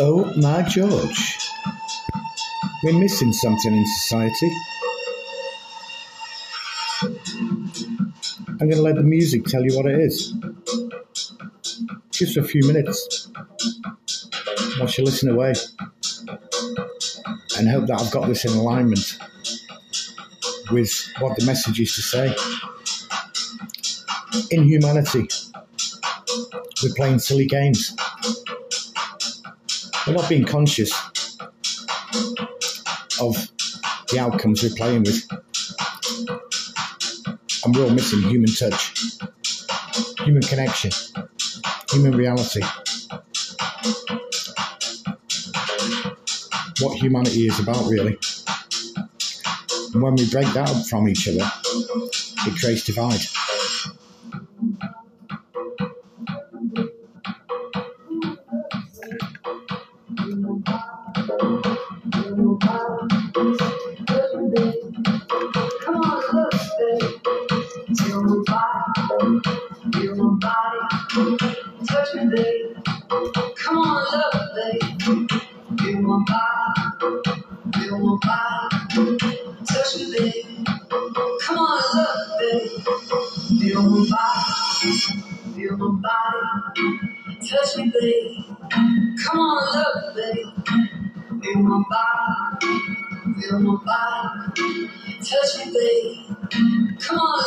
Oh my George. We're missing something in society. I'm going to let the music tell you what it is. Just for a few minutes. Watch you listen away. And hope that I've got this in alignment with what the message is to say. In humanity, we're playing silly games. We're not being conscious of the outcomes we're playing with. And we're all missing human touch, human connection, human reality. What humanity is about, really. And when we break that up from each other, it creates divide. Touch me, babe. Come on, love, babe. Feel my body. Feel my body. Touch me, babe. Come on, love. Feel my body. Feel my body. Touch me, babe. Come on. Feel my body. Feel my body. Touch me, babe. Come on,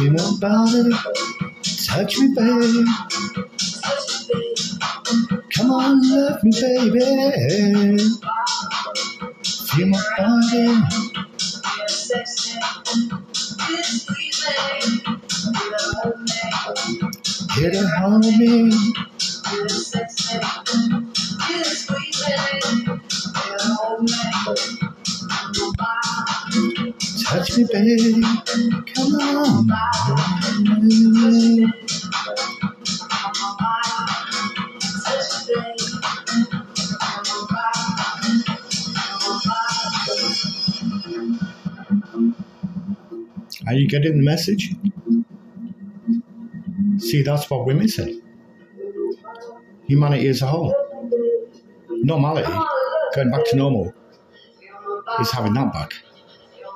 Feel my body, touch me, babe. Touch me, babe. Come on, love me, baby. Feel my body, get a hold of me. Touch me, baby. Come on. Body. Are you getting the message? See, that's what we're missing. Humanity as a whole. Normality, going back to normal, is having that back.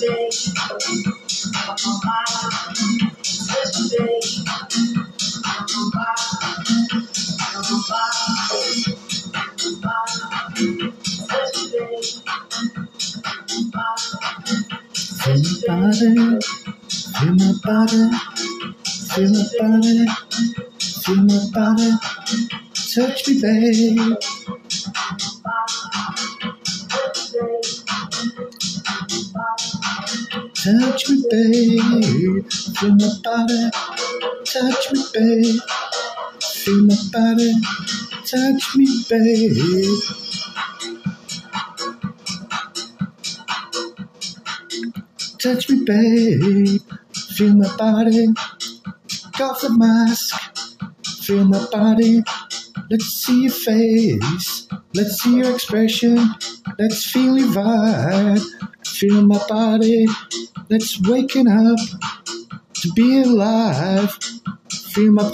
Feel my body, feel my body, feel my body, feel my body. Touch me, babe. Touch me, babe. Feel my body. Touch me, babe. Feel my body. Touch me, babe. Touch me, babe. Feel my body. Off the mask. Feel my body. Let's see your face. Let's see your expression. Let's feel your vibe. Feel my body. that's waking up to be alive. Feel my body.